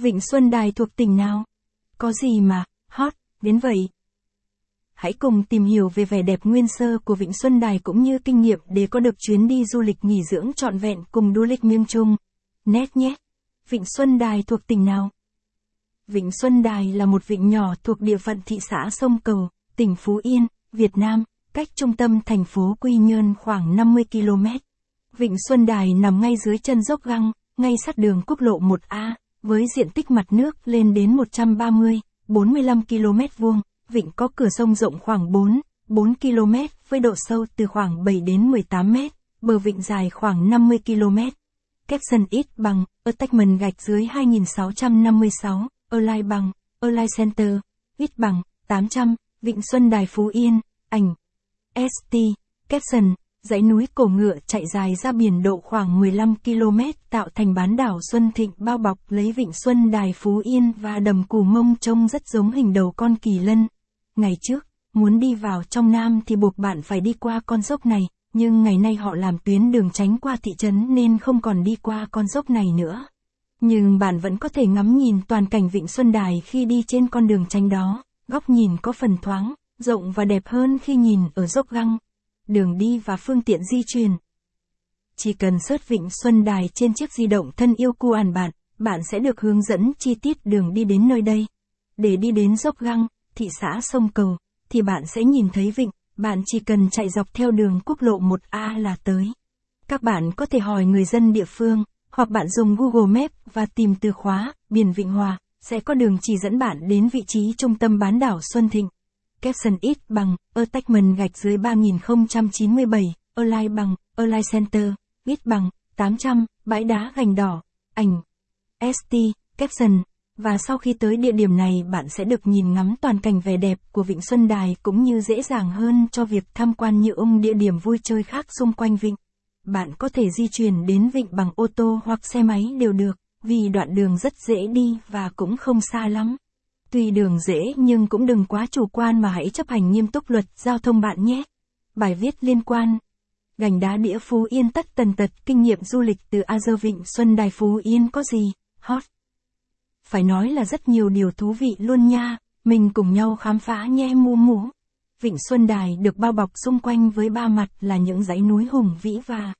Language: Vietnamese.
Vịnh Xuân Đài thuộc tỉnh nào? Có gì mà, hot, đến vậy? Hãy cùng tìm hiểu về vẻ đẹp nguyên sơ của Vịnh Xuân Đài cũng như kinh nghiệm để có được chuyến đi du lịch nghỉ dưỡng trọn vẹn cùng du lịch miêng trung. Nét nhé! Vịnh Xuân Đài thuộc tỉnh nào? Vịnh Xuân Đài là một vịnh nhỏ thuộc địa phận thị xã Sông Cầu, tỉnh Phú Yên, Việt Nam, cách trung tâm thành phố Quy Nhơn khoảng 50 km. Vịnh Xuân Đài nằm ngay dưới chân dốc găng, ngay sát đường quốc lộ 1A, với diện tích mặt nước lên đến 130, 45 km vuông. Vịnh có cửa sông rộng khoảng 4, 4 km với độ sâu từ khoảng 7 đến 18 m, bờ vịnh dài khoảng 50 km. Capson ít bằng, attachment gạch dưới 2656, Align bằng, Align Center, ít bằng, 800, Vịnh Xuân Đài Phú Yên, ảnh. ST, Capson, dãy núi cổ ngựa chạy dài ra biển độ khoảng 15 km tạo thành bán đảo Xuân Thịnh bao bọc lấy Vịnh Xuân Đài Phú Yên và đầm Cù Mông trông rất giống hình đầu con kỳ lân. Ngày trước, muốn đi vào trong Nam thì buộc bạn phải đi qua con dốc này, nhưng ngày nay họ làm tuyến đường tránh qua thị trấn nên không còn đi qua con dốc này nữa. Nhưng bạn vẫn có thể ngắm nhìn toàn cảnh Vịnh Xuân Đài khi đi trên con đường tránh đó, góc nhìn có phần thoáng, rộng và đẹp hơn khi nhìn ở dốc găng. Đường đi và phương tiện di chuyển. Chỉ cần search Vịnh Xuân Đài trên chiếc di động thân yêu cu ản bạn, bạn sẽ được hướng dẫn chi tiết đường đi đến nơi đây. Để đi đến dốc găng, thị xã Sông Cầu, thì bạn sẽ nhìn thấy vịnh, bạn chỉ cần chạy dọc theo đường quốc lộ 1A là tới. Các bạn có thể hỏi người dân địa phương, hoặc bạn dùng Google Maps và tìm từ khóa, biển Vịnh Hòa, sẽ có đường chỉ dẫn bạn đến vị trí trung tâm bán đảo Xuân Thịnh caption ít bằng, attachment gạch dưới 3097, Align bằng, Align Center, ít bằng, 800, bãi đá gành đỏ, ảnh. ST, caption, và sau khi tới địa điểm này bạn sẽ được nhìn ngắm toàn cảnh vẻ đẹp của Vịnh Xuân Đài cũng như dễ dàng hơn cho việc tham quan những địa điểm vui chơi khác xung quanh vịnh. Bạn có thể di chuyển đến vịnh bằng ô tô hoặc xe máy đều được, vì đoạn đường rất dễ đi và cũng không xa lắm. Tuy đường dễ nhưng cũng đừng quá chủ quan mà hãy chấp hành nghiêm túc luật giao thông bạn nhé. Bài viết liên quan Gành đá đĩa Phú Yên tất tần tật kinh nghiệm du lịch từ A Dơ Vịnh Xuân Đài Phú Yên có gì? Hot phải nói là rất nhiều điều thú vị luôn nha, mình cùng nhau khám phá nhé mu mú. Vịnh Xuân Đài được bao bọc xung quanh với ba mặt là những dãy núi hùng vĩ và